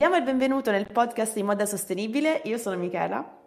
Diamo il benvenuto nel podcast di Moda Sostenibile. Io sono Michela.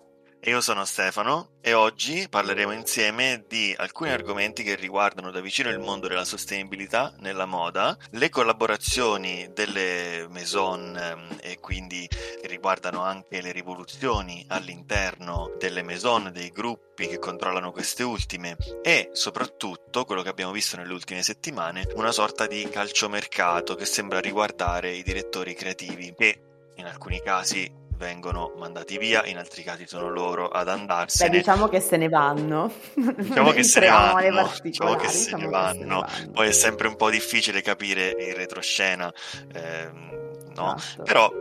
Io sono Stefano e oggi parleremo insieme di alcuni argomenti che riguardano da vicino il mondo della sostenibilità nella moda, le collaborazioni delle maison ehm, e quindi riguardano anche le rivoluzioni all'interno delle maison, dei gruppi che controllano queste ultime e soprattutto quello che abbiamo visto nelle ultime settimane, una sorta di calciomercato che sembra riguardare i direttori creativi che in alcuni casi vengono mandati via, in altri casi sono loro ad andarsene. Beh, diciamo che se ne vanno. Diciamo che se ne vanno, diciamo che se ne vanno. Poi è sempre un po' difficile capire il retroscena, ehm, no? Esatto. Però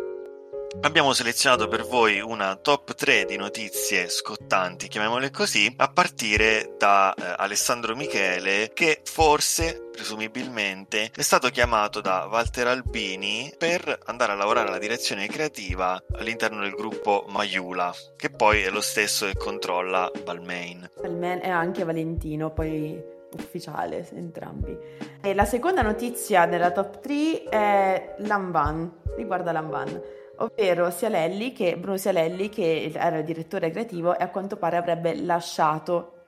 Abbiamo selezionato per voi una top 3 di notizie scottanti, chiamiamole così, a partire da eh, Alessandro Michele che forse, presumibilmente, è stato chiamato da Walter Albini per andare a lavorare alla direzione creativa all'interno del gruppo Maiula, che poi è lo stesso che controlla Balmain. Balmain e anche Valentino, poi ufficiale entrambi. E la seconda notizia della top 3 è Lamban, riguarda Lamban ovvero Sialelli che, Bruno Sialelli che era il direttore creativo e a quanto pare avrebbe lasciato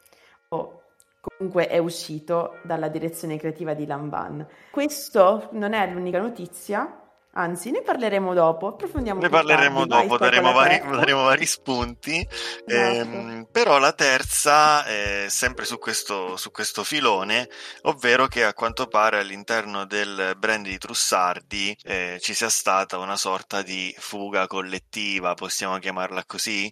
o comunque è uscito dalla direzione creativa di Lamban. Questo non è l'unica notizia, Anzi, ne parleremo dopo, approfondiamo. Ne parleremo tardi, dopo, daremo vari, daremo vari, spunti. Esatto. Ehm, però la terza è sempre su questo, su questo, filone, ovvero che a quanto pare all'interno del brand di Trussardi eh, ci sia stata una sorta di fuga collettiva, possiamo chiamarla così,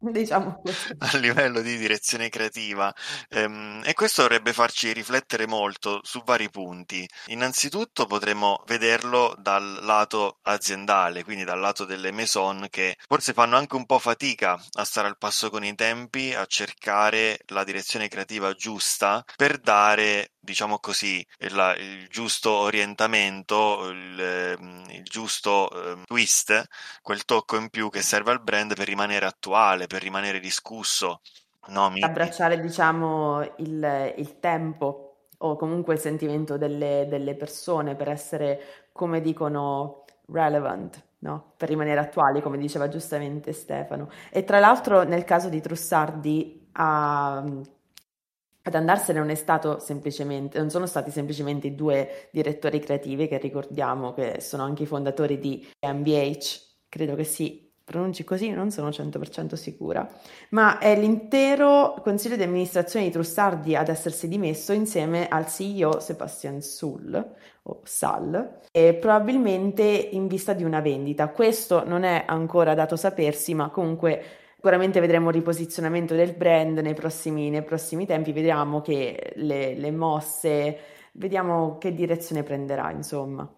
diciamo a livello di direzione creativa ehm, e questo dovrebbe farci riflettere molto su vari punti. Innanzitutto potremmo vederlo dal lato aziendale, quindi dal lato delle maison che forse fanno anche un po' fatica a stare al passo con i tempi, a cercare la direzione creativa giusta per dare diciamo così, il, il giusto orientamento, il, ehm, il giusto eh, twist, quel tocco in più che serve al brand per rimanere attuale, per rimanere discusso. No, mi... Abbracciare, diciamo, il, il, tempo o comunque il sentimento delle, delle persone per essere, come dicono, relevant. No? per rimanere attuali, come diceva giustamente Stefano. E tra l'altro, nel caso di Trussardi, ha ad andarsene non è stato semplicemente, non sono stati semplicemente i due direttori creativi che ricordiamo che sono anche i fondatori di MBH, credo che si pronunci così, non sono 100% sicura, ma è l'intero consiglio di amministrazione di Trussardi ad essersi dimesso insieme al CEO Sebastian Sull o Sal e probabilmente in vista di una vendita. Questo non è ancora dato sapersi, ma comunque Sicuramente vedremo un riposizionamento del brand nei prossimi, nei prossimi tempi, vediamo che le, le mosse, vediamo che direzione prenderà, insomma.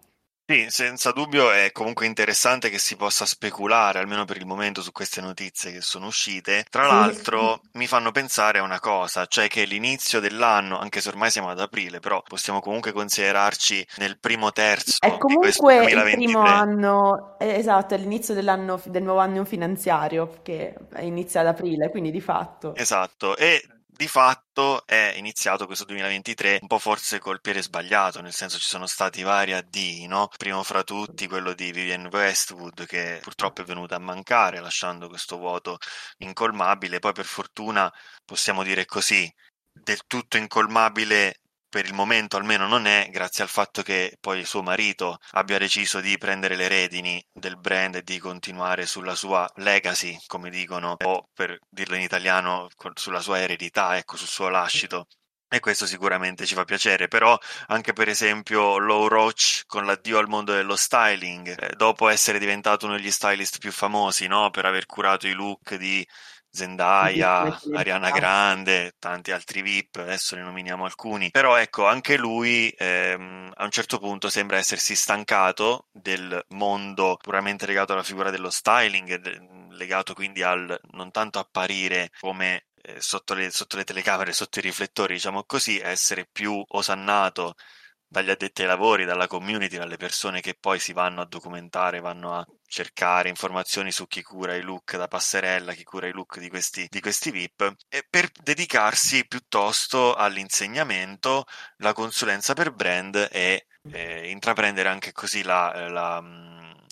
Sì, senza dubbio è comunque interessante che si possa speculare, almeno per il momento, su queste notizie che sono uscite. Tra l'altro mi fanno pensare a una cosa, cioè che l'inizio dell'anno, anche se ormai siamo ad aprile, però possiamo comunque considerarci nel primo terzo è comunque il primo anno, esatto, è l'inizio dell'anno, del nuovo anno finanziario che inizia ad aprile, quindi di fatto. Esatto, e di fatto è iniziato questo 2023 un po' forse col piede sbagliato, nel senso ci sono stati vari addii, no? Primo fra tutti quello di Vivienne Westwood che purtroppo è venuta a mancare lasciando questo vuoto incolmabile, poi per fortuna possiamo dire così, del tutto incolmabile per il momento almeno non è, grazie al fatto che poi suo marito abbia deciso di prendere le redini del brand e di continuare sulla sua legacy, come dicono, o per dirlo in italiano, sulla sua eredità, ecco, sul suo lascito. E questo sicuramente ci fa piacere, però anche per esempio Low Roach con l'addio al mondo dello styling, eh, dopo essere diventato uno degli stylist più famosi, no? per aver curato i look di Zendaya, Ariana Grande, tanti altri VIP, adesso ne nominiamo alcuni, però ecco, anche lui ehm, a un certo punto sembra essersi stancato del mondo puramente legato alla figura dello styling, legato quindi al non tanto apparire come eh, sotto, le, sotto le telecamere, sotto i riflettori, diciamo così, essere più osannato dagli addetti ai lavori, dalla community, dalle persone che poi si vanno a documentare, vanno a cercare informazioni su chi cura i look da passerella, chi cura i look di questi, di questi VIP, per dedicarsi piuttosto all'insegnamento, la consulenza per brand e eh, intraprendere anche così la, la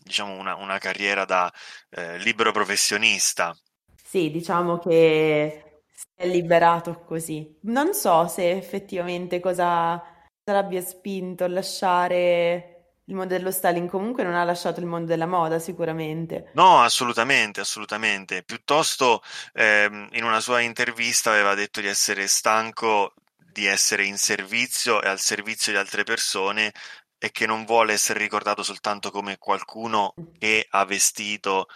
diciamo una, una carriera da eh, libero professionista. Sì, diciamo che si è liberato così. Non so se effettivamente cosa l'abbia spinto a lasciare il mondo dello styling comunque non ha lasciato il mondo della moda sicuramente. No, assolutamente, assolutamente. Piuttosto ehm, in una sua intervista aveva detto di essere stanco di essere in servizio e al servizio di altre persone e che non vuole essere ricordato soltanto come qualcuno che ha vestito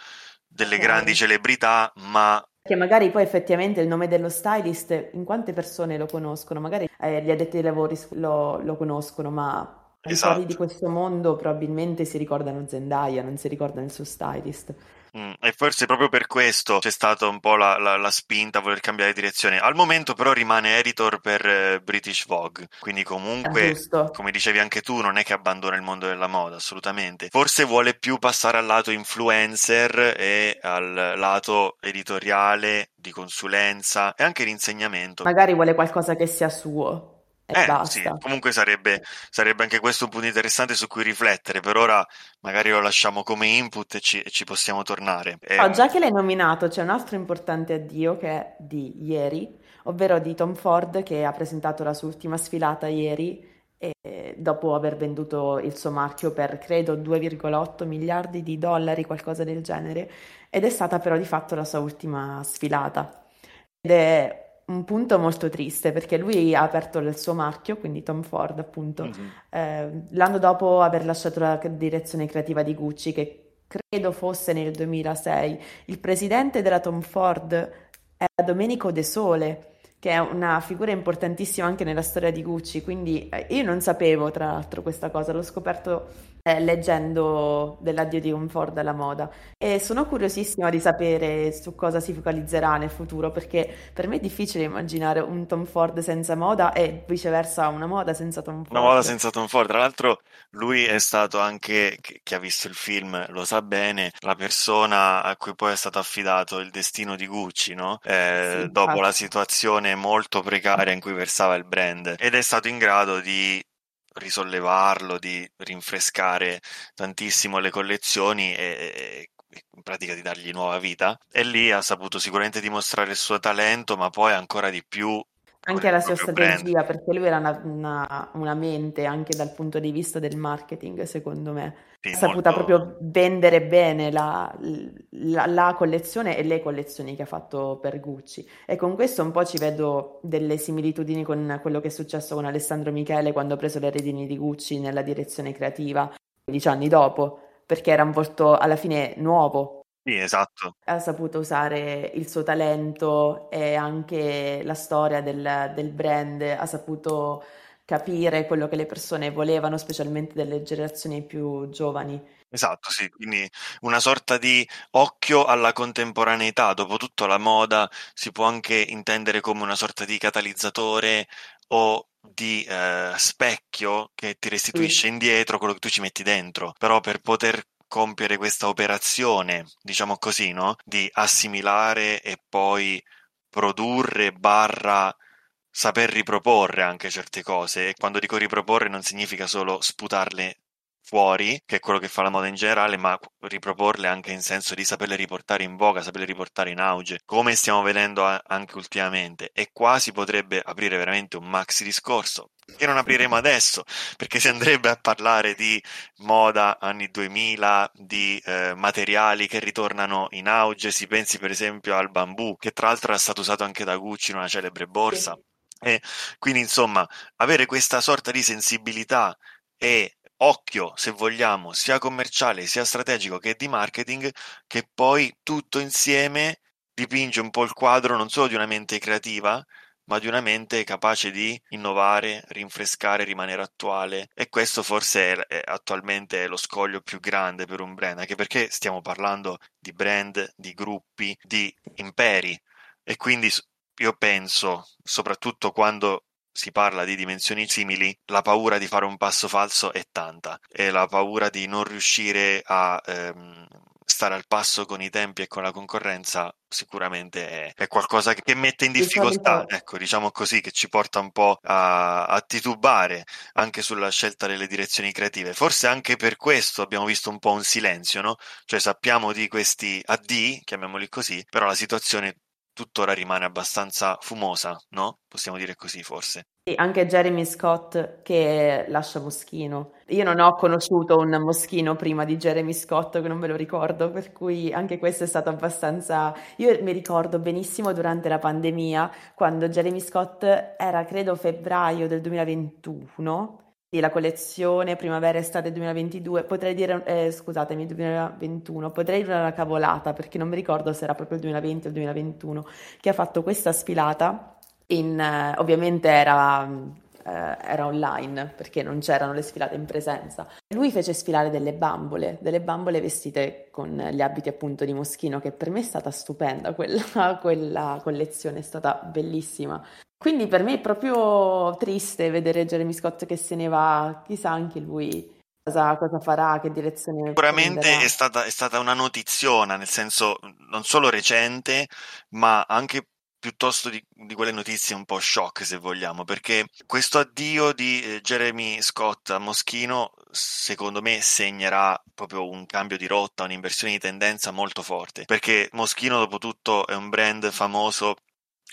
delle grandi celebrità, ma Che magari poi effettivamente il nome dello stylist, in quante persone lo conoscono? Magari eh, gli addetti ai lavori lo, lo conoscono, ma ai fuori di esatto. questo mondo probabilmente si ricordano Zendaya, non si ricordano il suo stylist. Mm, e forse proprio per questo c'è stata un po' la, la- la spinta a voler cambiare direzione. Al momento però rimane editor per eh, British Vogue, quindi comunque, giusto. come dicevi anche tu, non è che abbandona il mondo della moda, assolutamente. Forse vuole più passare al lato influencer e al lato editoriale, di consulenza e anche di insegnamento. Magari vuole qualcosa che sia suo e Eh, sì, basta. comunque sarebbe, sarebbe anche questo un punto interessante su cui riflettere, per ora magari lo lasciamo come input e ci, e ci possiamo tornare. Oh, Ehm, già che l'hai nominato, c'è un altro importante addio che è di ieri, ovvero di Tom Ford che ha presentato la sua ultima sfilata ieri e dopo aver venduto il suo marchio per credo 2,8 miliardi di dollari, qualcosa del genere, ed è stata però di fatto la sua ultima sfilata. Ed è un punto molto triste perché lui ha aperto il suo marchio, quindi Tom Ford appunto, mhm. eh, l'anno dopo aver lasciato la direzione creativa di Gucci, che credo fosse nel 2006. Il presidente della Tom Ford era Domenico De Sole, che è una figura importantissima anche nella storia di Gucci, quindi eh, io non sapevo tra l'altro questa cosa, l'ho scoperto eh, leggendo dell'addio di Tom Ford alla moda e sono curiosissima di sapere su cosa si focalizzerà nel futuro, perché per me è difficile immaginare un Tom Ford senza moda e viceversa una moda senza Tom Una moda Ford. senza Tom Ford. Tra l'altro, lui è stato anche, chi ha visto il film lo sa bene, la persona a cui poi è stato affidato il destino di Gucci, no? Sì, Eh, dopo la infatti. situazione molto precaria in cui versava il brand. Ed è stato in grado di risollevarlo, di rinfrescare tantissimo le collezioni e, e in pratica di dargli nuova vita. E lì ha saputo sicuramente dimostrare il suo talento, ma poi ancora di più Anche la sua proprio brand. strategia, perché lui era una, una- una mente anche dal punto di vista del marketing, secondo me. Ha saputo molto. proprio vendere bene la, la- la collezione e le collezioni che ha fatto per Gucci. E con questo un po' ci vedo delle similitudini con quello che è successo con Alessandro Michele quando ha preso le redini di Gucci nella direzione creativa 15 anni dopo, perché era un volto alla fine nuovo Sì, esatto. ha saputo usare il suo talento e anche la storia del, del brand, ha saputo capire quello che le persone volevano, specialmente delle generazioni più giovani. Esatto, sì, quindi una sorta di occhio alla contemporaneità. Dopotutto la moda si può anche intendere come una sorta di catalizzatore o di eh, specchio che ti restituisce Sì, indietro quello che tu ci metti dentro. Però per poter compiere questa operazione, diciamo così, no? Di assimilare e poi produrre barra saper riproporre anche certe cose. E quando dico riproporre non significa solo sputarle fuori, che è quello che fa la moda in generale, ma riproporle anche in senso di saperle riportare in voga, saperle riportare in auge, come stiamo vedendo anche ultimamente. E qua si potrebbe aprire veramente un maxi discorso. Che non apriremo adesso, perché si andrebbe a parlare di moda anni 2000, di eh, materiali che ritornano in auge. Si pensi per esempio al bambù, che tra l'altro è stato usato anche da Gucci in una celebre borsa. sì. E quindi, insomma, avere questa sorta di sensibilità e occhio, se vogliamo, sia commerciale, sia strategico che di marketing, che poi tutto insieme dipinge un po' il quadro non solo di una mente creativa, ma di una mente capace di innovare, rinfrescare, rimanere attuale. E questo forse è, è attualmente lo scoglio più grande per un brand, anche perché stiamo parlando di brand, di gruppi, di imperi. E quindi io penso, soprattutto quando si parla di dimensioni simili, la paura di fare un passo falso è tanta e la paura di non riuscire a ehm, stare al passo con i tempi e con la concorrenza sicuramente è, è qualcosa che mette in difficoltà, ecco, diciamo così, che ci porta un po' a, a, titubare anche sulla scelta delle direzioni creative. Forse anche per questo abbiamo visto un po' un silenzio, no? Cioè sappiamo di questi AD, chiamiamoli così, però la situazione tuttora rimane abbastanza fumosa, no? Possiamo dire così forse. Sì, anche Jeremy Scott che lascia Moschino. Io non ho conosciuto un Moschino prima di Jeremy Scott, che non me lo ricordo, per cui anche questo è stato abbastanza... Io mi ricordo benissimo durante la pandemia, quando Jeremy Scott era, credo, febbraio del 2021, sì, la collezione primavera-estate 2022, potrei dire, eh, scusatemi, 2021, potrei dire una cavolata perché non mi ricordo se era proprio il 2020 o il 2021, che ha fatto questa sfilata, in, eh, ovviamente era, era online perché non c'erano le sfilate in presenza. Lui fece sfilare delle bambole, delle bambole vestite con gli abiti appunto di Moschino, che per me è stata stupenda, quella, quella collezione è stata bellissima. Quindi per me è proprio triste vedere Jeremy Scott che se ne va, chissà anche lui cosa, cosa farà, che direzione Sicuramente è stata, è stata una notiziona, nel senso non solo recente, ma anche piuttosto di, di, quelle notizie un po' shock, se vogliamo, perché questo addio di eh, Jeremy Scott a Moschino, secondo me, segnerà proprio un cambio di rotta, un'inversione di tendenza molto forte, perché Moschino, dopo tutto, è un brand famoso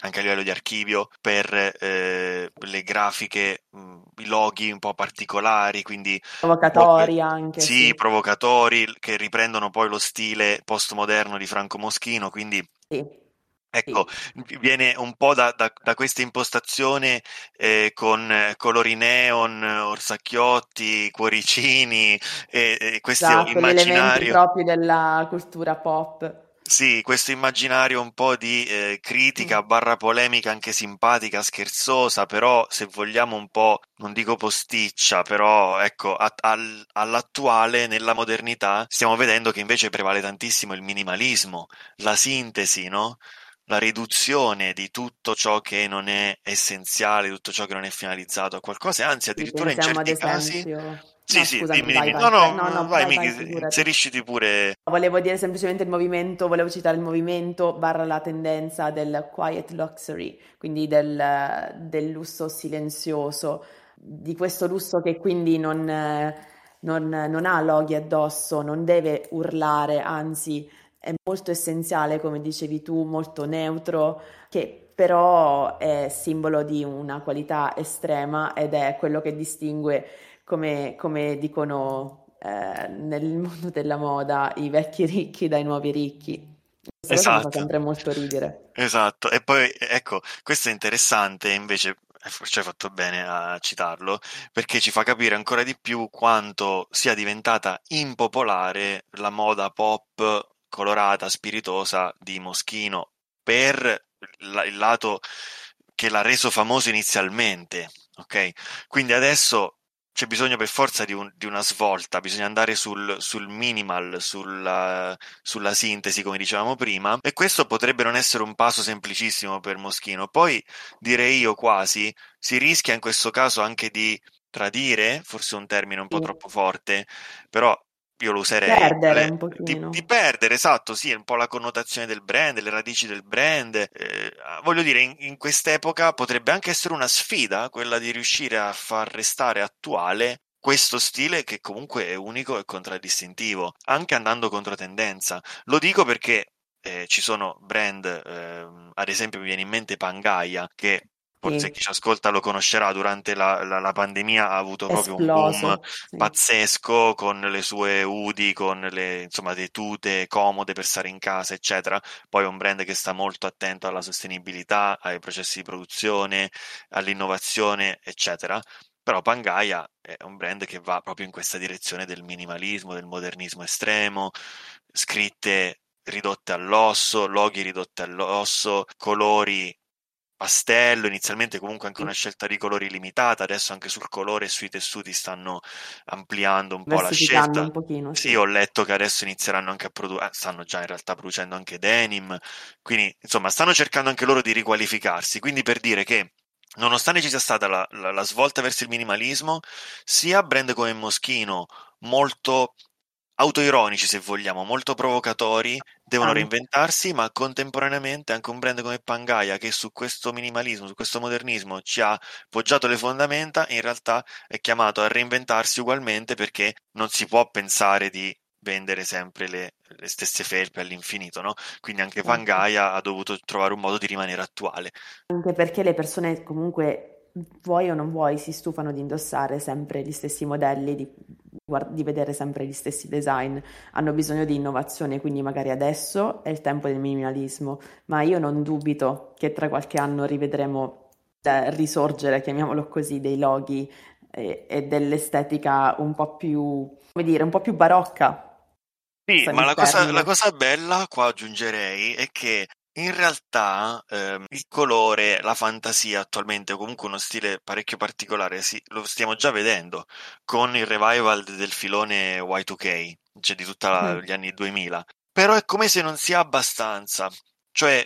anche a livello di archivio, per eh, le grafiche, i loghi un po' particolari, quindi... Provocatori po- anche. Sì, sì, provocatori, che riprendono poi lo stile postmoderno di Franco Moschino, quindi... Sì. Ecco, viene un po' da, da, da questa impostazione eh, con colori neon, orsacchiotti, cuoricini e, e questo esatto, immaginario... proprio della cultura pop. Sì, questo immaginario un po' di eh, critica barra polemica anche simpatica, scherzosa, però se vogliamo un po', non dico posticcia, però ecco, a, al, all'attuale, nella modernità, stiamo vedendo che invece prevale tantissimo il minimalismo, la sintesi, no? La riduzione di tutto ciò che non è essenziale, tutto ciò che non è finalizzato a qualcosa, anzi addirittura in certi casi sì, no, sì, scusami, dimmi, vai, dimmi. Vai, no, no, no, vai, vai, vai inserisciti pure. Volevo dire semplicemente il movimento, volevo citare il movimento barra la tendenza del quiet luxury, quindi del, del lusso silenzioso, di questo lusso che quindi non, non, non ha loghi addosso, non deve urlare, anzi è molto essenziale, come dicevi tu, molto neutro, che però è simbolo di una qualità estrema ed è quello che distingue come, come dicono eh, nel mondo della moda, i vecchi ricchi dai nuovi ricchi. Questa esatto. fa sempre molto ridere. Esatto, e poi ecco, questo è interessante invece ci hai fatto bene a citarlo, perché ci fa capire ancora di più quanto sia diventata impopolare la moda pop colorata, spiritosa di Moschino per il lato che l'ha reso famoso inizialmente, ok? Quindi adesso c'è bisogno per forza di, un, di, una svolta, bisogna andare sul, sul minimal, sulla, sulla, sintesi, come dicevamo prima, e questo potrebbe non essere un passo semplicissimo per Moschino. Poi direi io quasi, si rischia in questo caso anche di tradire, forse un termine un po' troppo forte, però io lo userei perdere un pochino. Di, di, perdere, esatto, sì, è un po' la connotazione del brand, le radici del brand. Eh, voglio dire, in, in quest'epoca potrebbe anche essere una sfida quella di riuscire a far restare attuale questo stile che comunque è unico e contraddistintivo, anche andando contro tendenza. Lo dico perché eh, ci sono brand, eh, ad esempio mi viene in mente Pangaia, che forse sì. chi ci ascolta lo conoscerà, durante la, la, la pandemia ha avuto proprio Esploso, un boom sì. pazzesco con le sue UDI, con le insomma, le tute comode per stare in casa, eccetera. Poi è un brand che sta molto attento alla sostenibilità, ai processi di produzione, all'innovazione, eccetera. Però Pangaia è un brand che va proprio in questa direzione del minimalismo, del modernismo estremo, scritte ridotte all'osso, loghi ridotti all'osso, colori pastello, inizialmente comunque anche una scelta di colori limitata, adesso anche sul colore e sui tessuti stanno ampliando un po' la scelta. Pochino, sì. sì. ho letto che adesso inizieranno anche a produrre, eh, stanno già in realtà producendo anche denim, quindi insomma stanno cercando anche loro di riqualificarsi, quindi per dire che nonostante ci sia stata la, la, la svolta verso il minimalismo, sia brand come Moschino molto autoironici se vogliamo, molto provocatori, devono Ah. reinventarsi, ma contemporaneamente anche un brand come Pangaia che su questo minimalismo, su questo modernismo ci ha poggiato le fondamenta, in realtà è chiamato a reinventarsi ugualmente perché non si può pensare di vendere sempre le, le stesse felpe all'infinito, no? Quindi anche Certo. Pangaia ha dovuto trovare un modo di rimanere attuale. Anche perché le persone comunque, vuoi o non vuoi, si stufano di indossare sempre gli stessi modelli, di, di vedere sempre gli stessi design, hanno bisogno di innovazione, quindi magari adesso è il tempo del minimalismo, ma io non dubito che tra qualche anno rivedremo il risorgere, chiamiamolo così, dei loghi e, e dell'estetica un po' più, come dire, un po' più barocca. Sì, ma la cosa, la cosa bella, qua aggiungerei, è che in realtà ehm, il colore, la fantasia attualmente, comunque uno stile parecchio particolare, sì, lo stiamo già vedendo con il revival del filone Y2K, cioè di tutti Mm. gli anni 2000. Però è come se non sia abbastanza. Cioè,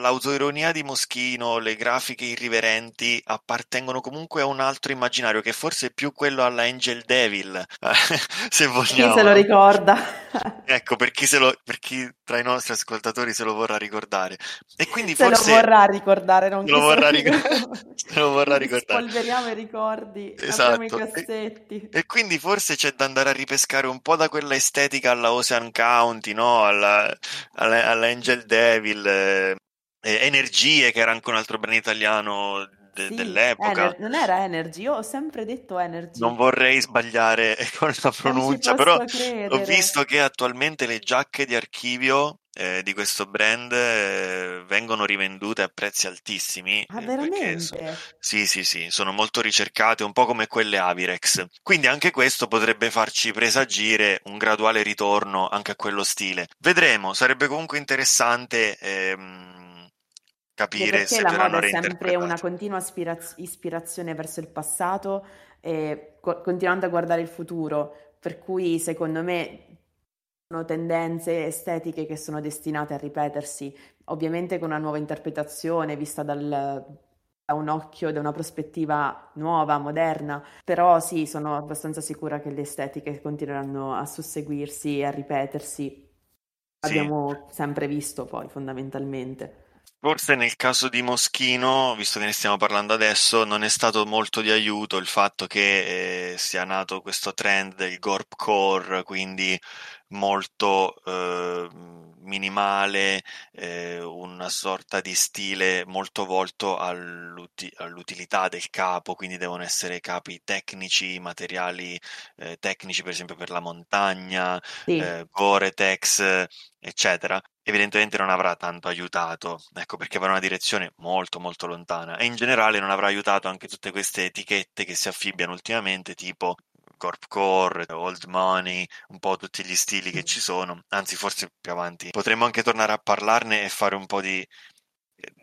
l'autoironia di Moschino, le grafiche irriverenti appartengono comunque a un altro immaginario che forse è più quello alla Angel Devil, se vogliamo. Chi se lo ricorda? Ecco, per chi, se lo, per chi tra i nostri ascoltatori se lo vorrà ricordare. E quindi Se forse lo vorrà ricordare, non se lo vorrà, se ricor- se lo vorrà ricordare. Spolveriamo i ricordi, apriamo i Esatto. E, cassetti. e quindi forse c'è da andare a ripescare un po' da quella estetica alla Ocean County, no? Alla, alla, alla Angel Devil, eh, eh, Energie, che era anche un altro brand italiano de- Sì, dell'epoca. Ener- non era Energy, io ho sempre detto Energy. Non vorrei sbagliare con la pronuncia, però ho credere. visto che attualmente le giacche di archivio eh, di questo brand eh, vengono rivendute a prezzi altissimi. Ah, eh, perché so- veramente? sì, sì, sì, sono molto ricercate, un po' come quelle Avirex. Quindi anche questo potrebbe farci presagire un graduale ritorno anche a quello stile. Vedremo, sarebbe comunque interessante ehm, capire perché se la moda è sempre una continua ispiraz- ispirazione verso il passato e co- continuando a guardare il futuro, per cui secondo me sono tendenze estetiche che sono destinate a ripetersi, ovviamente con una nuova interpretazione vista dal, da un occhio, da una prospettiva nuova, moderna, però sì, sono abbastanza sicura che le estetiche continueranno a susseguirsi e a ripetersi. Sì. Abbiamo sempre visto poi fondamentalmente. Forse nel caso di Moschino, visto che ne stiamo parlando adesso, non è stato molto di aiuto il fatto che eh, sia nato questo trend del gorpcore, quindi molto eh, minimale, eh, una sorta di stile molto volto all'uti- all'utilità del capo, quindi devono essere capi tecnici, materiali eh, tecnici, per esempio per la montagna, Sì. eh, Gore-Tex, eccetera evidentemente non avrà tanto aiutato, ecco perché va in una direzione molto molto lontana. E in generale non avrà aiutato anche tutte queste etichette che si affibbiano ultimamente tipo Corpcore, Old Money, un po' tutti gli stili che ci sono, anzi forse più avanti. Potremmo anche tornare a parlarne e fare un po' di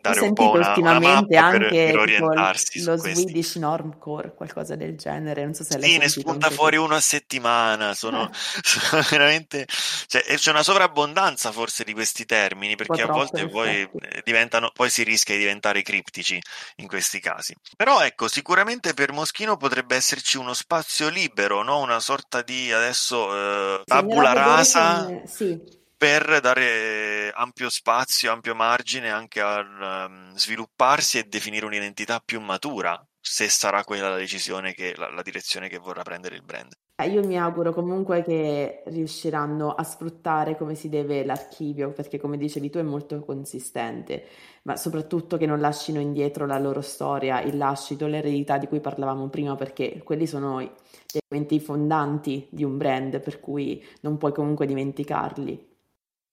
dare un po' una, una ultimamente per, anche per tipo orientarsi lo su. Swedish Normcore, qualcosa del genere, non so se Sì, ne spunta fuori uno a settimana, sono, sono veramente, cioè, c'è una sovrabbondanza forse di questi termini perché a volte poi eh, diventano, poi si rischia di diventare criptici in questi casi. Però ecco, sicuramente per Moschino potrebbe esserci uno spazio libero, no? Una sorta di adesso eh, tabula rasa. Sì, per dare ampio spazio, ampio margine anche a um, svilupparsi e definire un'identità più matura, se sarà quella la decisione che la, la direzione che vorrà prendere il brand. Eh, io mi auguro comunque che riusciranno a sfruttare come si deve l'archivio, perché come dicevi tu è molto consistente, ma soprattutto che non lascino indietro la loro storia, il lascito, l'eredità di cui parlavamo prima, perché quelli sono gli elementi fondanti di un brand, per cui non puoi comunque dimenticarli.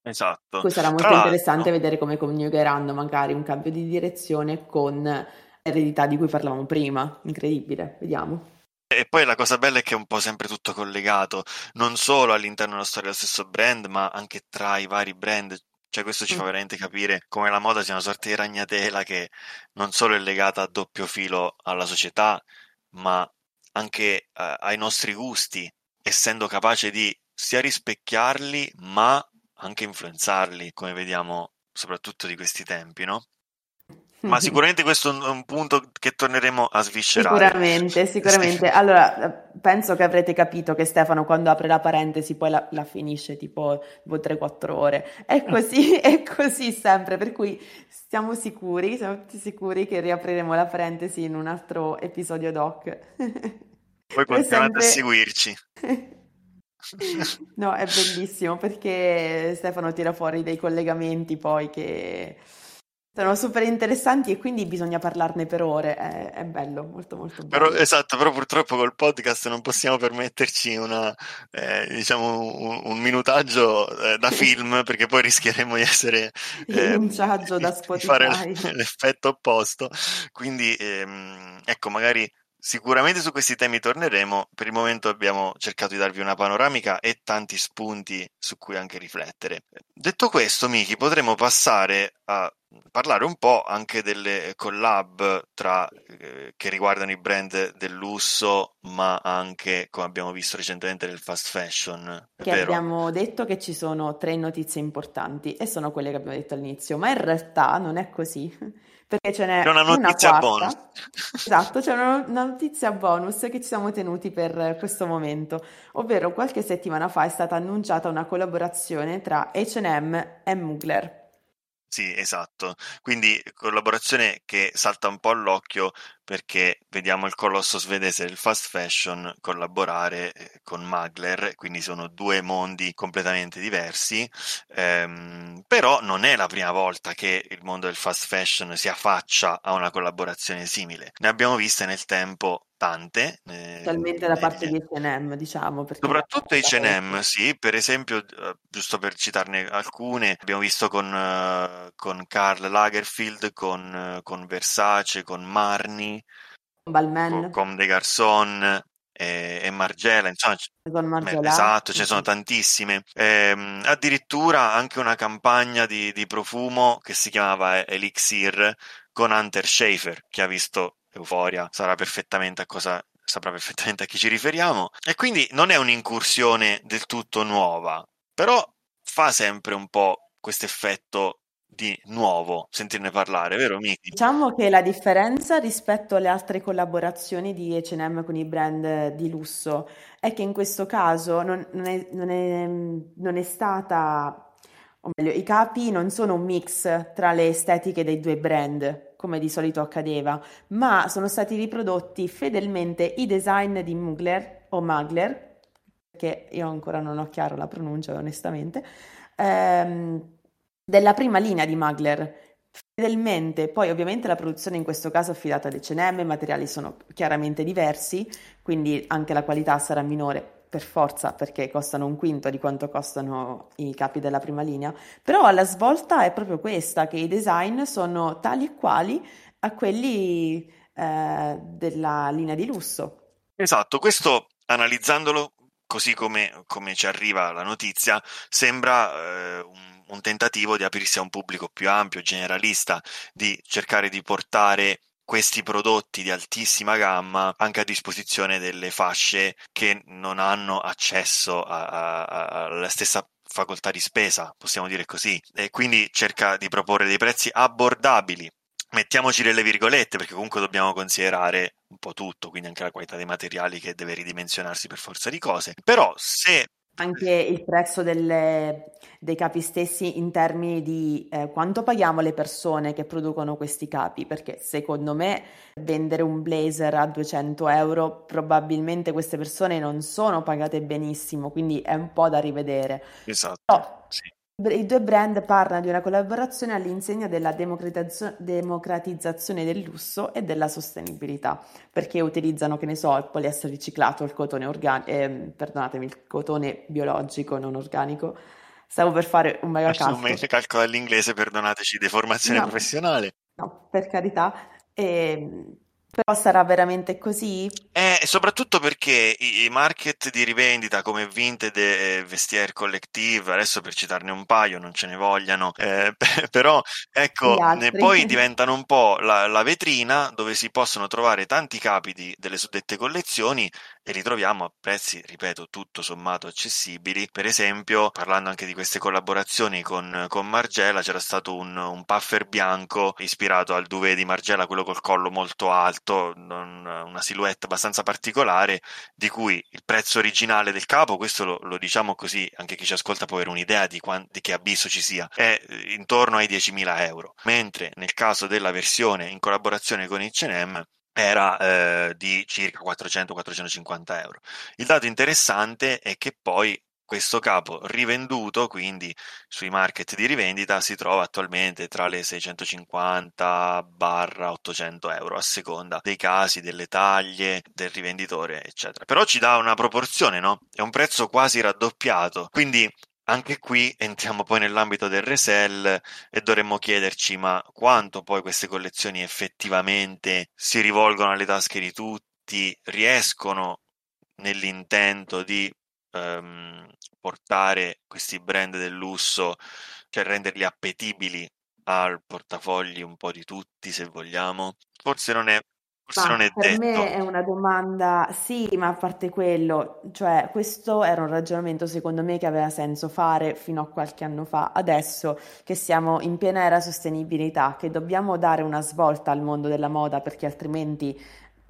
Esatto. Poi sarà Tra molto interessante l'altro, vedere come coniugheranno magari un cambio di direzione con l'eredità di cui parlavamo prima. Incredibile, vediamo. e poi la cosa bella è che è un po' sempre tutto collegato, non solo all'interno della storia del stesso brand, ma anche tra i vari brand. Cioè, questo ci fa Mm. veramente capire come la moda sia una sorta di ragnatela che non solo è legata a doppio filo alla società, ma anche eh, ai nostri gusti, essendo capace di sia rispecchiarli, ma anche influenzarli, come vediamo soprattutto di questi tempi, no? Ma sicuramente questo è un punto che torneremo a sviscerare. Sicuramente, sicuramente. Allora, penso che avrete capito che Stefano quando apre la parentesi poi la, la finisce tipo 3-4 ore. È così, è così sempre, per cui siamo sicuri, siamo tutti sicuri che riapriremo la parentesi in un altro episodio doc. Poi continuate sempre... a seguirci. No, è bellissimo perché Stefano tira fuori dei collegamenti poi che sono super interessanti e quindi bisogna parlarne per ore, è, è bello, molto molto bello. Però, esatto, però purtroppo col podcast non possiamo permetterci una, eh, diciamo, un, un, minutaggio eh, da film perché poi rischieremo di essere... Eh, un da Spotify. Fare l'effetto opposto, quindi ehm, ecco, magari Sicuramente su questi temi torneremo, per il momento abbiamo cercato di darvi una panoramica e tanti spunti su cui anche riflettere. Detto questo, Miki, potremmo passare a parlare un po' anche delle collab tra, eh, che riguardano i brand del lusso, ma anche, come abbiamo visto recentemente, del fast fashion. Che abbiamo detto che ci sono tre notizie importanti e sono quelle che abbiamo detto all'inizio, ma in realtà non è così perché ce n'è c'è una notizia una bonus. Esatto, c'è una, una, notizia bonus che ci siamo tenuti per questo momento, ovvero qualche settimana fa è stata annunciata una collaborazione tra H&M e Mugler. Sì, esatto. Quindi collaborazione che salta un po' all'occhio perché vediamo il colosso svedese del fast fashion collaborare eh, con Magler, quindi sono due mondi completamente diversi, ehm, però non è la prima volta che il mondo del fast fashion si affaccia a una collaborazione simile. Ne abbiamo viste nel tempo tante. Specialmente da parte di H&M, diciamo. Soprattutto H&M, sì, per esempio, eh, giusto per citarne alcune, abbiamo visto con, uh, con Karl Lagerfield, con, uh, con, Versace, con Marni, Balmain. con, con De Garçon, e, e Margela, insomma, con Margela. esatto, ce ne sono tantissime. Ehm, addirittura anche una campagna di, di, profumo che si chiamava Elixir con Hunter Schaefer, che ha visto Euforia sarà perfettamente a cosa saprà perfettamente a chi ci riferiamo e quindi non è un'incursione del tutto nuova, però fa sempre un po' questo effetto di nuovo sentirne parlare, vero Miki? Diciamo che la differenza rispetto alle altre collaborazioni di H&M con i brand di lusso è che in questo caso non, non, è, non, è, non è stata, o meglio, i capi non sono un mix tra le estetiche dei due brand, come di solito accadeva, ma sono stati riprodotti fedelmente i design di Mugler o Magler, che io ancora non ho chiaro la pronuncia onestamente, ehm, della prima linea di Magler. Fedelmente, poi ovviamente la produzione in questo caso è affidata ad H&M, i materiali sono chiaramente diversi, quindi anche la qualità sarà minore per forza perché costano un quinto di quanto costano i capi della prima linea, però la svolta è proprio questa, che i design sono tali e quali a quelli eh, della linea di lusso. Esatto, questo analizzandolo così come, come ci arriva la notizia, sembra eh, un, un tentativo di aprirsi a un pubblico più ampio, generalista, di cercare di portare questi prodotti di altissima gamma anche a disposizione delle fasce che non hanno accesso alla stessa facoltà di spesa, possiamo dire così, e quindi cerca di proporre dei prezzi abbordabili. Mettiamoci delle virgolette perché comunque dobbiamo considerare un po' tutto, quindi anche la qualità dei materiali che deve ridimensionarsi per forza di cose. Però se anche il prezzo delle, dei capi stessi in termini di eh, quanto paghiamo le persone che producono questi capi, perché secondo me vendere un blazer a 200 euro probabilmente queste persone non sono pagate benissimo, quindi è un po' da rivedere. Esatto. Però, sì. I due brand parlano di una collaborazione all'insegna della democratizzazione del lusso e della sostenibilità, perché utilizzano, che ne so, il poliestere riciclato, il cotone organico, eh, perdonatemi, il cotone biologico, non organico. Stavo per fare un mega calcolo. Un calcolo all'inglese, perdonateci, deformazione no, professionale. No, per carità. E, ehm, però sarà veramente così? Eh, soprattutto perché i, market di rivendita come Vinted e Vestiaire Collective, adesso per citarne un paio, non ce ne vogliano, eh, però ecco, poi diventano un po' la, la, vetrina dove si possono trovare tanti capi di, delle suddette collezioni e li troviamo a prezzi, ripeto, tutto sommato accessibili. Per esempio, parlando anche di queste collaborazioni con, con Margella, c'era stato un, un, puffer bianco ispirato al duvet di Margella, quello col collo molto alto, una silhouette abbastanza particolare, di cui il prezzo originale del capo, questo lo, lo diciamo così, anche chi ci ascolta può avere un'idea di, quant- di che abisso ci sia, è intorno ai 10.000 euro, mentre nel caso della versione in collaborazione con H&M era eh, di circa 400-450 euro. Il dato interessante è che poi questo capo rivenduto, quindi sui market di rivendita, si trova attualmente tra le 650-800 euro a seconda dei casi, delle taglie, del rivenditore, eccetera. Però ci dà una proporzione, no? È un prezzo quasi raddoppiato. Quindi anche qui entriamo poi nell'ambito del resell e dovremmo chiederci ma quanto poi queste collezioni effettivamente si rivolgono alle tasche di tutti, riescono nell'intento di ehm, portare questi brand del lusso, cioè renderli appetibili al portafogli un po' di tutti se vogliamo. Forse non è Forse Ma non è per detto. me è una domanda, sì, ma a parte quello, cioè questo era un ragionamento secondo me che aveva senso fare fino a qualche anno fa. Adesso che siamo in piena era sostenibilità, che dobbiamo dare una svolta al mondo della moda perché altrimenti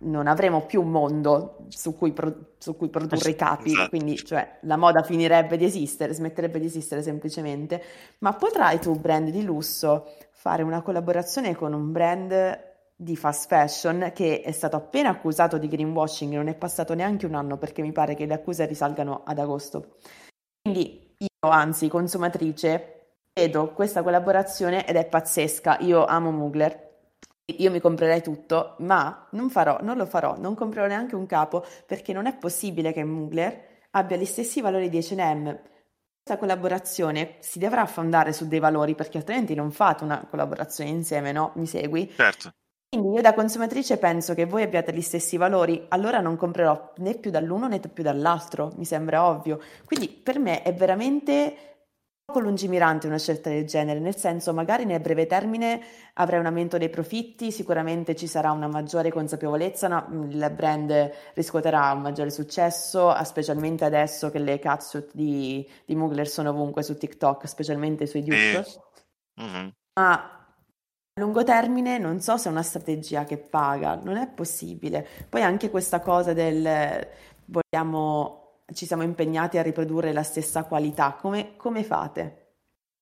non avremo più un mondo su cui, pro- su cui produrre i capi, Esatto. quindi cioè, la moda finirebbe di esistere, smetterebbe di esistere semplicemente. Ma potrai tu, brand di lusso, fare una collaborazione con un brand di fast fashion che è stato appena accusato di greenwashing, non è passato neanche un anno perché mi pare che le accuse risalgano ad agosto. Quindi io, anzi, consumatrice, vedo questa collaborazione ed è pazzesca. Io amo Mugler. Io mi comprerei tutto, ma non farò, non lo farò, non comprerò neanche un capo perché non è possibile che Mugler abbia gli stessi valori di H&M. Questa collaborazione si dovrà fondare su dei valori perché altrimenti non fate una collaborazione insieme, no? Mi segui? Certo. Quindi io da consumatrice penso che voi abbiate gli stessi valori, allora non comprerò né più dall'uno né più dall'altro, mi sembra ovvio. Quindi per me è veramente poco lungimirante una scelta del genere, nel senso magari nel breve termine avrai un aumento dei profitti, sicuramente ci sarà una maggiore consapevolezza, no? il brand riscuoterà un maggiore successo, specialmente adesso che le catsuit di, di Mugler sono ovunque su TikTok, specialmente sui dupe. Mm-hmm. Ma a lungo termine non so se è una strategia che paga, non è possibile. Poi anche questa cosa del vogliamo, ci siamo impegnati a riprodurre la stessa qualità, come, come fate?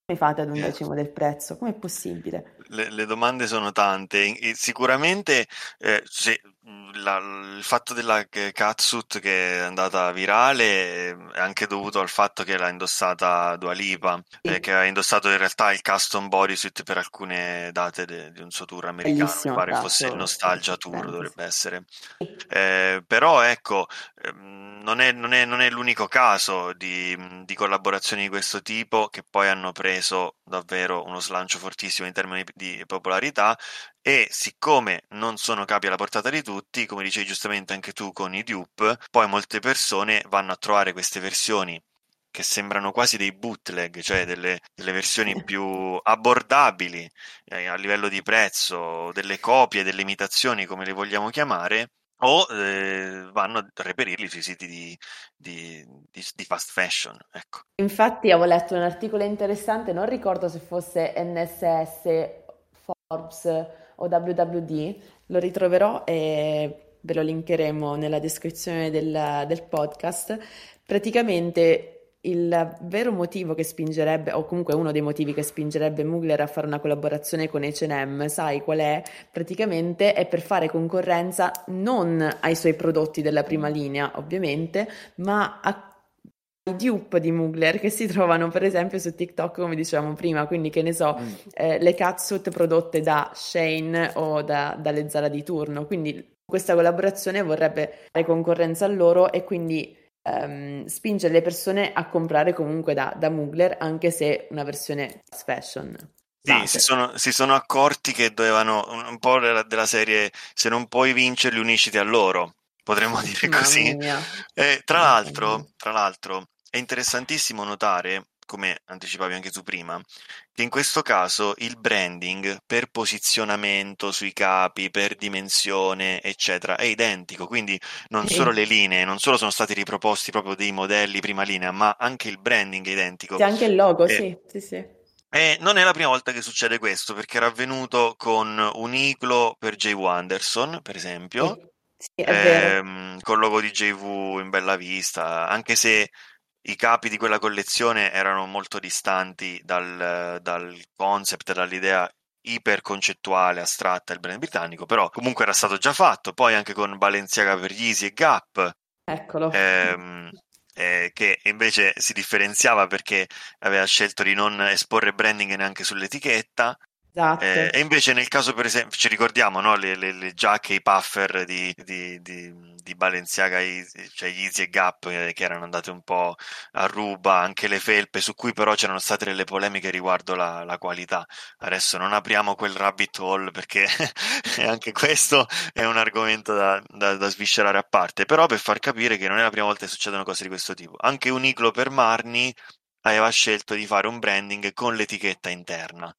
Come fate ad un decimo del prezzo? Com'è possibile? Le, le domande sono tante. Sicuramente eh, se, la, il fatto della catsuit che è andata virale è anche dovuto al fatto che l'ha indossata Dua Lipa, sì. eh, che ha indossato in realtà il custom bodysuit per alcune date de, di un suo tour americano, Bellissimo, mi pare fosse il Nostalgia Tour, dovrebbe essere. Eh, però ecco, non è, non, è, non è, l'unico caso di, di, collaborazioni di questo tipo che poi hanno preso davvero uno slancio fortissimo in termini di popolarità e siccome non sono capi alla portata di tutti, come dicevi giustamente anche tu con i dupe, poi molte persone vanno a trovare queste versioni che sembrano quasi dei bootleg, cioè delle, delle versioni più abbordabili eh, a livello di prezzo, delle copie, delle imitazioni, come le vogliamo chiamare, o eh, vanno a reperirli sui siti di, di, di, di, fast fashion. Ecco. Infatti avevo letto un articolo interessante, non ricordo se fosse NSS, Forbes o WWD, lo ritroverò e ve lo linkeremo nella descrizione del, del podcast. Praticamente il vero motivo che spingerebbe, o comunque uno dei motivi che spingerebbe Mugler a fare una collaborazione con H&M, sai qual è? Praticamente è per fare concorrenza non ai suoi prodotti della prima linea, ovviamente, ma a i dupe di Mugler che si trovano per esempio su TikTok come dicevamo prima, quindi che ne so, mm. eh, le catsuit prodotte da Shane o da, dalle Zara di turno, quindi questa collaborazione vorrebbe fare concorrenza a loro e quindi um, spingere le persone a comprare comunque da, da Mugler anche se una versione fashion. Sì, si sono, si sono, accorti che dovevano un, po' della, della, serie se non puoi vincerli unisciti a loro, potremmo dire Mamma così. Mia. Eh, tra, l'altro, tra l'altro, è interessantissimo notare come anticipavi anche tu prima, che in questo caso il branding per posizionamento sui capi, per dimensione, eccetera, è identico, quindi non solo le linee, non solo sono stati riproposti proprio dei modelli prima linea, ma anche il branding è identico. Sì, anche il logo, E- sì, sì, sì. e non è la prima volta che succede questo, perché era avvenuto con Uniclo per Jay Wanderson, per esempio, Sì, sì, ehm, col logo di JV in bella vista, anche se i capi di quella collezione erano molto distanti dal, dal concept, dall'idea iperconcettuale, astratta del brand britannico, però comunque era stato già fatto, poi anche con Balenciaga per Yeezy e Gap, Eccolo. ehm, eh, che invece si differenziava perché aveva scelto di non esporre branding neanche sull'etichetta. Esatto. Eh, e invece nel caso, per esempio, ci ricordiamo no, le, le, le giacche, i puffer di, di, di, di Balenciaga, cioè Yeezy e Gap, eh, che erano andate un po' a ruba, anche le felpe, su cui però c'erano state delle polemiche riguardo la, la qualità. Adesso non apriamo quel rabbit hole perché anche questo è un argomento da, da, da sviscerare a parte, però per far capire che non è la prima volta che succedono cose di questo tipo. Anche Uniclo per Marni aveva scelto di fare un branding con l'etichetta interna.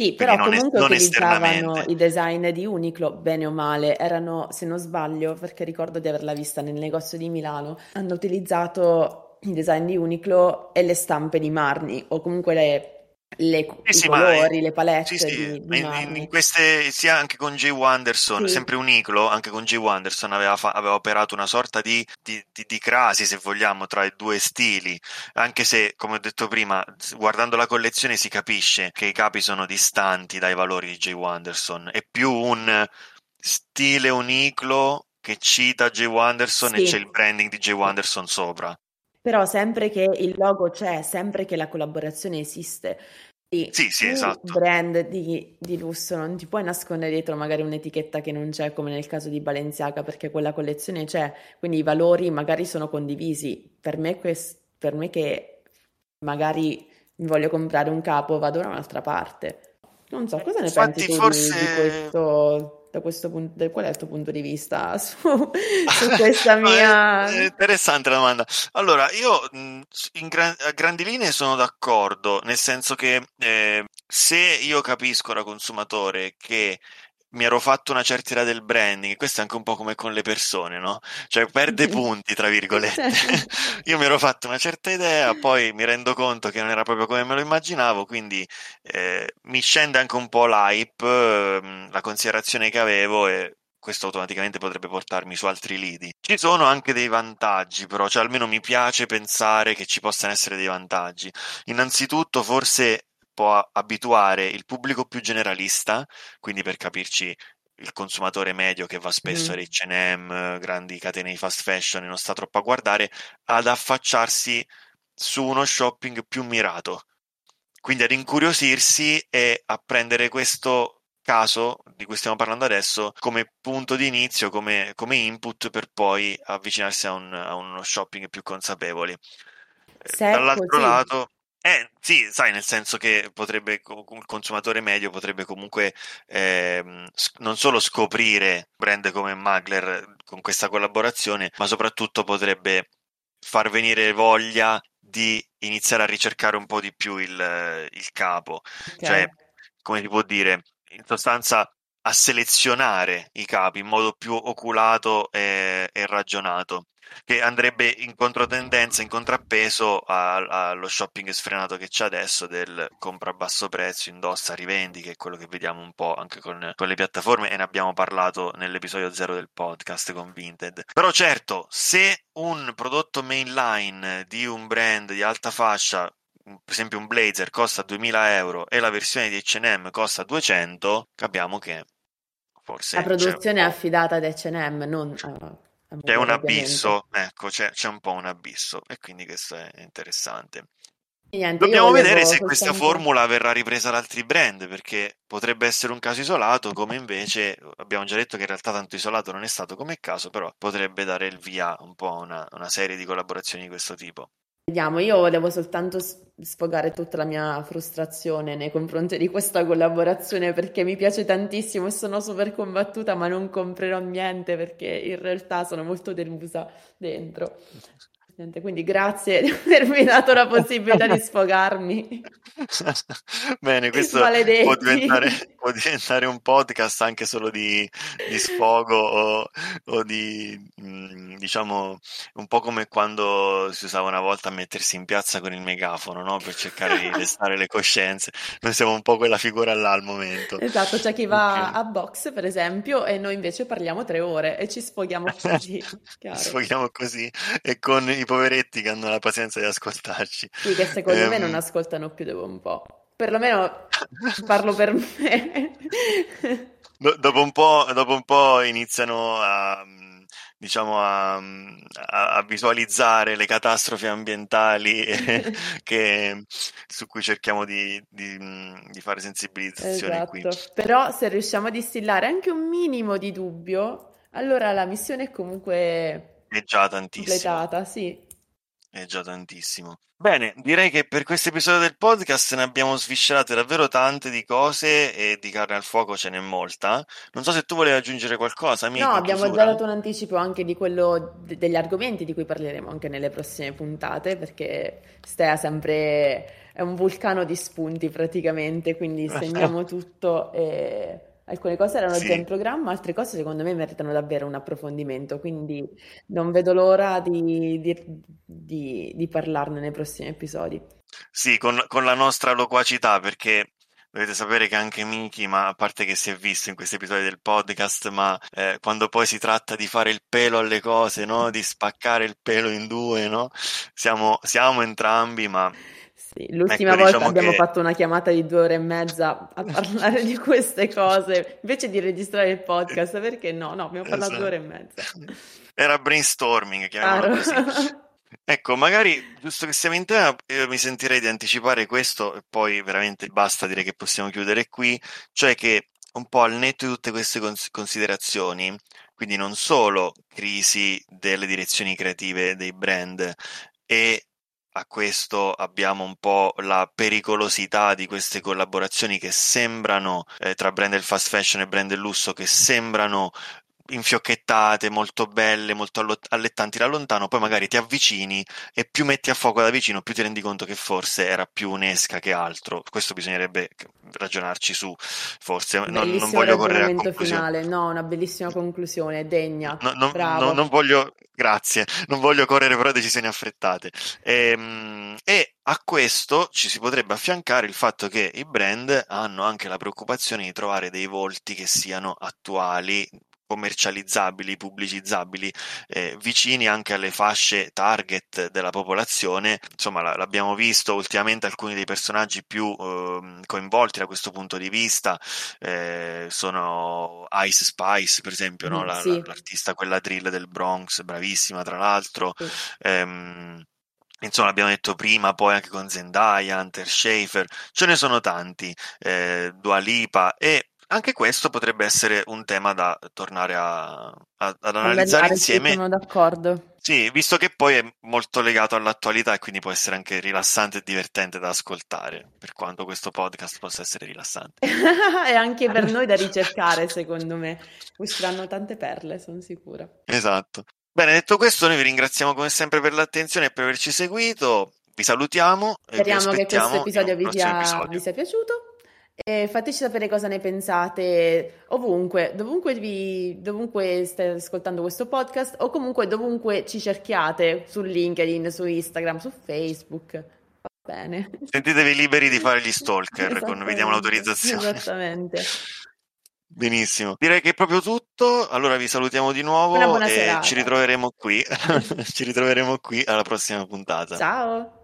Sì, però non, es- comunque non utilizzavano i design di Uniqlo, bene o male, erano, se non sbaglio, perché ricordo di averla vista nel negozio di Milano, hanno utilizzato i design di Uniqlo e le stampe di Marni, o comunque le- le- Sì, i sì, colori, le sì, palette sì, di, ma di in, in- queste, sia anche con Jay Wanderson, Sì, sempre Uniclo, anche con Jay Wanderson aveva, fa- aveva operato una sorta di, di, di- di crasi, se vogliamo, tra i due stili, anche se, come ho detto prima, guardando la collezione si capisce che i capi sono distanti dai valori di Jay Wanderson, è più un stile Uniclo che cita Jay Wanderson e c'è il sì, branding di Jay sì. Wanderson sopra. Però sempre che il logo c'è, sempre che la collaborazione esiste, Sì, sì, tu, esatto. brand di, di lusso, non ti puoi nascondere dietro magari un'etichetta che non c'è, come nel caso di Balenciaga, perché quella collezione c'è, quindi i valori magari sono condivisi. Per me, quest- per me che magari mi voglio comprare un capo, vado da un'altra parte. Non so, cosa ne pensi Infatti, tu di, di forse. questo, da questo punto, qual è il tuo punto di vista su, su questa No, è, mia... interessante la domanda. Allora, io in gran- a grandi linee sono d'accordo, nel senso che eh, se io capisco da consumatore che mi ero fatto una certa idea del branding, questo è anche un po' come con le persone, no? Cioè perde punti, tra virgolette. Io mi ero fatto una certa idea, poi mi rendo conto che non era proprio come me lo immaginavo, quindi eh, mi scende anche un po' l'hype, ehm, la considerazione che avevo e questo automaticamente potrebbe portarmi su altri lidi. Ci sono anche dei vantaggi, però, cioè almeno mi piace pensare che ci possano essere dei vantaggi. Innanzitutto, forse può abituare il pubblico più generalista, quindi per capirci il consumatore medio che va spesso Mhm. all'H&M, grandi catene di fast fashion e non sta troppo a guardare, ad affacciarsi su uno shopping più mirato. Quindi ad incuriosirsi e a prendere questo caso di cui stiamo parlando adesso come punto di inizio, come, come input per poi avvicinarsi a, un- a uno shopping più consapevole. Eh, Se Dall'altro così, lato, eh, sì, sai, nel senso che potrebbe, il consumatore medio potrebbe comunque s- non solo scoprire brand come Magler con questa collaborazione, ma soprattutto potrebbe far venire voglia di iniziare a ricercare un po' di più il, il capo, cioè, ok. come si può dire, in sostanza a selezionare i capi in modo più oculato e, e ragionato, che andrebbe in controtendenza, in contrappeso allo shopping sfrenato che c'è adesso del compra a basso prezzo, indossa, rivendi, che è quello che vediamo un po' anche con, con le piattaforme e ne abbiamo parlato nell'episodio zero del podcast con Vinted. Però certo, se un prodotto mainline di un brand di alta fascia per esempio un blazer costa 2000 euro e la versione di H&M costa 200, capiamo che La forse un produzione è affidata ad H&M, non c'è un abisso, ecco, c'è, c'è un po' un abisso e quindi questo è interessante. Niente, Dobbiamo vedere se questa formula verrà ripresa da altri brand, perché potrebbe essere un caso isolato, come invece abbiamo già detto che in realtà tanto isolato non è stato come caso, però potrebbe dare il via un po' a una, una serie di collaborazioni di questo tipo. Vediamo, io volevo soltanto sfogare tutta la mia frustrazione nei confronti di questa collaborazione perché mi piace tantissimo e sono super combattuta, ma non comprerò niente perché in realtà sono molto delusa dentro. Niente, quindi grazie di avermi dato la possibilità di sfogarmi. Bene, questo può diventare, può diventare, un podcast anche solo di, di sfogo o, o, di, mm, diciamo, un po' come quando si usava una volta a mettersi in piazza con il megafono, no? Per cercare di destare le coscienze. Noi siamo un po' quella figura là al momento. Esatto, c'è chi va okay. a box, per esempio, e noi invece parliamo tre ore e ci sfoghiamo così. sfoghiamo così e con i poveretti che hanno la pazienza di ascoltarci. Sì, che secondo um... me non ehm. ascoltano più dopo un po'. Perlomeno parlo per me. Do- dopo, un dopo, un po', iniziano a, diciamo, a, a, visualizzare le catastrofi ambientali che, su cui cerchiamo di, di, di fare sensibilizzazione esatto. Però se riusciamo a distillare anche un minimo di dubbio, allora la missione è comunque è già tantissimo. Completata, sì. È già tantissimo. Bene, direi che per questo episodio del podcast ne abbiamo sviscerate davvero tante di cose e di carne al fuoco ce n'è molta. Non so se tu volevi aggiungere qualcosa. No, abbiamo già dato un anticipo anche di quello de- degli argomenti di cui parleremo anche nelle prossime puntate, perché Stea sempre è un vulcano di spunti praticamente, quindi segniamo tutto e Alcune cose erano già in programma, altre cose secondo me meritano davvero un approfondimento, quindi non vedo l'ora di, di, di, di parlarne nei prossimi episodi. Sì, con, con la nostra loquacità, perché dovete sapere che anche Miki, ma a parte che si è visto in questi episodi del podcast, ma eh, quando poi si tratta di fare il pelo alle cose, no? di spaccare il pelo in due, no? siamo, siamo entrambi, ma sì, l'ultima ecco, volta diciamo abbiamo che... fatto una chiamata di due ore e mezza a parlare di queste cose, invece di registrare il podcast, perché no? No, abbiamo parlato esatto. due ore e mezza. Era brainstorming, chiamiamolo così. Ecco, magari, giusto che siamo in tema, io mi sentirei di anticipare questo e poi veramente basta dire che possiamo chiudere qui, cioè che un po' al netto di tutte queste considerazioni, quindi non solo crisi delle direzioni creative dei brand e a questo abbiamo un po' la pericolosità di queste collaborazioni che sembrano eh, tra brand del fast fashion e brand del lusso che sembrano infiocchettate, molto belle, molto allettanti da lontano, poi magari ti avvicini e più metti a fuoco da vicino, più ti rendi conto che forse era più unesca che altro. Questo bisognerebbe ragionarci su, forse. Non, non voglio correre a conclusione. finale, no, una bellissima conclusione, degna. No, no, no, non voglio, grazie, non voglio correre però decisioni affrettate. Ehm, e a questo ci si potrebbe affiancare il fatto che i brand hanno anche la preoccupazione di trovare dei volti che siano attuali, commercializzabili, pubblicizzabili, eh, vicini anche alle fasce target della popolazione. Insomma, l'abbiamo visto ultimamente alcuni dei personaggi più eh, coinvolti da questo punto di vista eh, sono Ice Spice, per esempio, no? Mm, la, sì. l'artista quella drill del Bronx, bravissima tra l'altro. Sì. Ehm, Insomma, abbiamo detto prima, poi anche con Zendaya, Hunter Schaefer, ce ne sono tanti, eh, Dua Lipa e anche questo potrebbe essere un tema da tornare a, a, ad analizzare Beh, insieme. Sono d'accordo. Sì, visto che poi è molto legato all'attualità e quindi può essere anche rilassante e divertente da ascoltare, per quanto questo podcast possa essere rilassante. e anche per noi da ricercare, secondo me. Usciranno tante perle, sono sicura. Esatto. Bene, detto questo, noi vi ringraziamo come sempre per l'attenzione e per averci seguito. Vi salutiamo. Speriamo che questo episodio vi sia, episodio. vi sia piaciuto. E fateci sapere cosa ne pensate ovunque, dovunque, vi, dovunque state ascoltando questo podcast o comunque dovunque ci cerchiate su LinkedIn, su Instagram, su Facebook. Va bene. Sentitevi liberi di fare gli stalker quando vi diamo l'autorizzazione. Esattamente. Benissimo, direi che è proprio tutto. Allora vi salutiamo di nuovo e serata. ci ritroveremo qui. ci ritroveremo qui alla prossima puntata. Ciao.